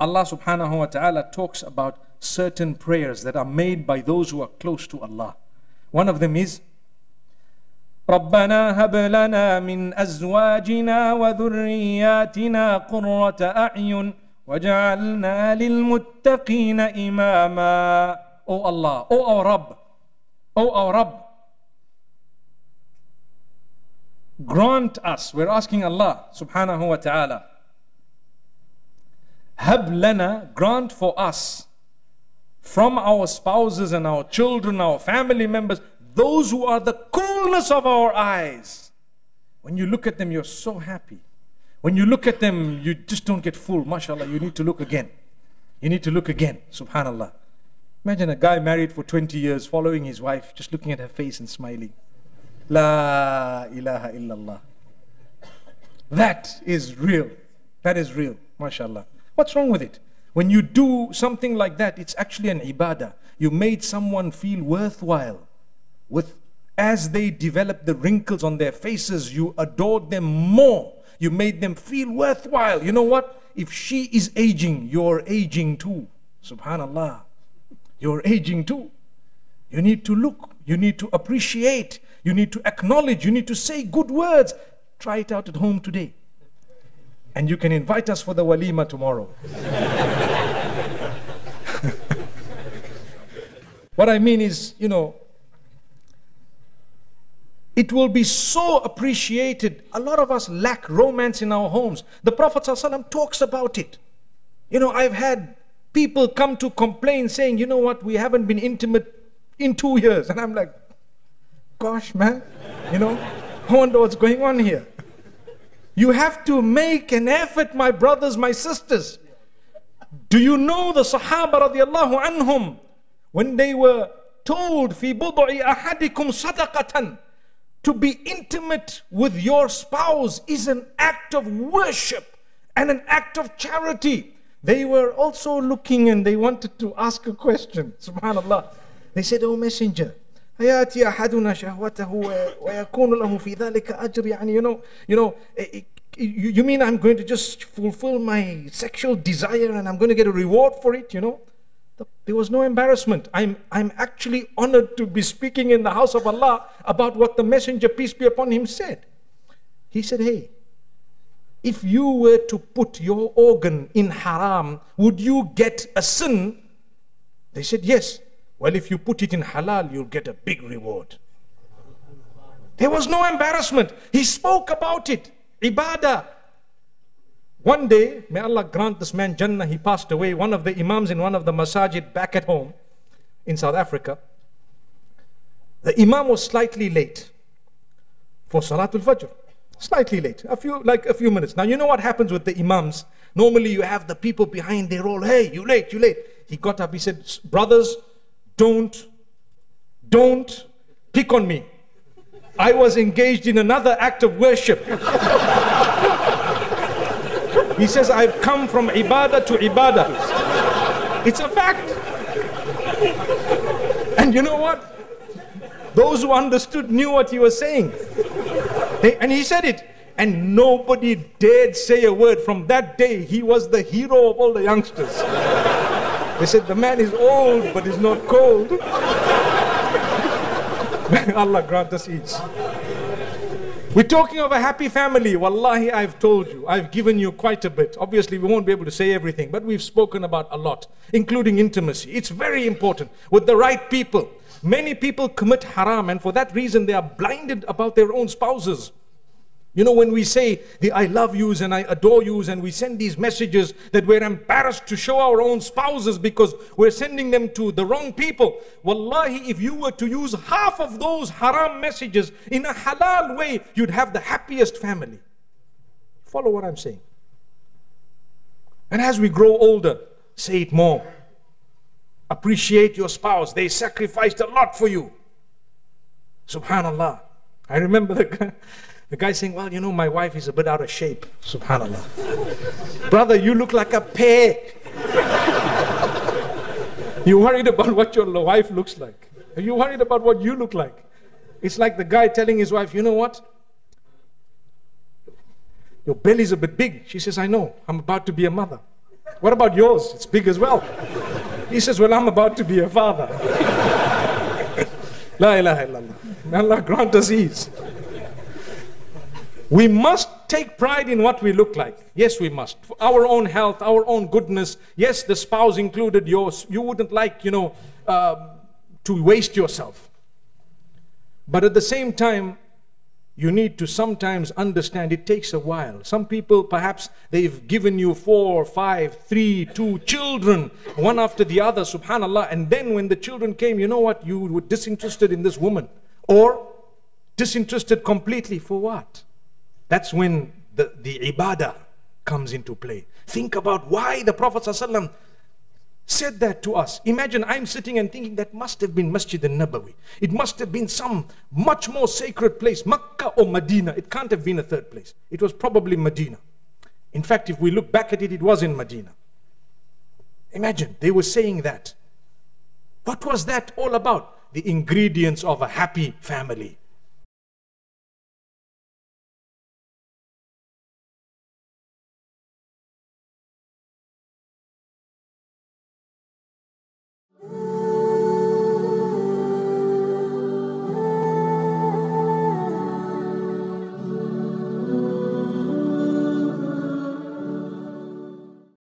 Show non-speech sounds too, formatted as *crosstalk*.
Allah subhanahu wa ta'ala talks about certain prayers that are made by those who are close to Allah. One of them is ربنا هب لنا من أزواجنا وذرياتنا قرة أعين وجعلنا للمتقين إماما O Allah, O our Rabb, O our Rabb, grant us, we're asking Allah subhanahu wa ta'ala, hab lana, grant for us from our spouses and our children, our family members, those who are the coolness of our eyes. When you look at them, you're so happy. When you look at them, you just don't get full. MashaAllah, you need to look again. You need to look again. Subhanallah. Imagine a guy married for 20 years, following his wife, just looking at her face and smiling. La ilaha illallah. That is real. That is real. MashaAllah. What's wrong with it? When you do something like that, it's actually an ibadah. You made someone feel worthwhile with as they developed the wrinkles on their faces, you adored them more. You made them feel worthwhile. You know what? If she is aging, you're aging too. Subhanallah. You're aging too. You need to look. You need to appreciate. You need to acknowledge. You need to say good words. Try it out at home today. And you can invite us for the walima tomorrow. *laughs* what I mean is, you know, it will be so appreciated. A lot of us lack romance in our homes. The Prophet ﷺ talks about it. You know, I've had people come to complain saying, you know what, we haven't been intimate in two years. *laughs* And I'm like, gosh, man, you know, I wonder what's going on here. You have to make an effort, my brothers, my sisters. Do you know the Sahaba radiallahu anhum when they were told fi bud'i ahadikum sadaqatan to be intimate with your spouse is an act of worship and an act of charity. They were also looking and they wanted to ask a question. Subhanallah. They said, "O oh, messenger, يأتي أحدنا شهوته ويكون له في ذلك أجر يعني you know you know you mean I'm going to just fulfill my sexual desire and I'm going to get a reward for it you know there was no embarrassment. I'm, I'm actually honored to be speaking in the house of Allah about what the Messenger, peace be upon him, said. He said, Hey, if you were to put your organ in haram, would you get a sin? They said, Yes. Well, if you put it in halal, you'll get a big reward. There was no embarrassment. He spoke about it. Ibadah. One day, may Allah grant this man Jannah, he passed away. One of the Imams in one of the masajid back at home in South Africa. The Imam was slightly late for Salatul Fajr. Slightly late, a few like a few minutes. Now you know what happens with the Imams. Normally you have the people behind, they roll, hey, you late, you late. He got up, he said, brothers, don't, don't pick on me. I was engaged in another act of worship. He says, I've come from ibadah to ibadah. It's a fact. And you know what? Those who understood knew what he was saying. They, and he said it. And nobody dared say a word. From that day, he was the hero of all the youngsters. They said, The man is old, but he's not cold. May *laughs* Allah grant us each. We're talking of a happy family. Wallahi, I've told you, I've given you quite a bit. Obviously, we won't be able to say everything, but we've spoken about a lot, including intimacy. It's very important with the right people. Many people commit haram, and for that reason, they are blinded about their own spouses. You know, when we say the I love yous and I adore yous, and we send these messages that we're embarrassed to show our own spouses because we're sending them to the wrong people. Wallahi, if you were to use half of those haram messages in a halal way, you'd have the happiest family. Follow what I'm saying. And as we grow older, say it more. Appreciate your spouse. They sacrificed a lot for you. Subhanallah. I remember the. *laughs* The guy saying, Well, you know, my wife is a bit out of shape. Subhanallah. *laughs* Brother, you look like a pear. *laughs* You're worried about what your wife looks like. Are you worried about what you look like? It's like the guy telling his wife, You know what? Your belly's a bit big. She says, I know. I'm about to be a mother. What about yours? It's big as well. He says, Well, I'm about to be a father. *laughs* La ilaha illallah. May Allah grant us ease. We must take pride in what we look like. Yes, we must. Our own health, our own goodness. Yes, the spouse included. Yours. You wouldn't like, you know, uh, to waste yourself. But at the same time, you need to sometimes understand it takes a while. Some people, perhaps, they've given you four, five, three, two children, one after the other, subhanAllah. And then when the children came, you know what? You were disinterested in this woman. Or disinterested completely for what? That's when the, the ibadah comes into play. Think about why the Prophet said that to us. Imagine I'm sitting and thinking that must have been Masjid al-Nabawi. It must have been some much more sacred place, Makkah or Medina. It can't have been a third place. It was probably Medina. In fact, if we look back at it, it was in Medina. Imagine, they were saying that. What was that all about? The ingredients of a happy family.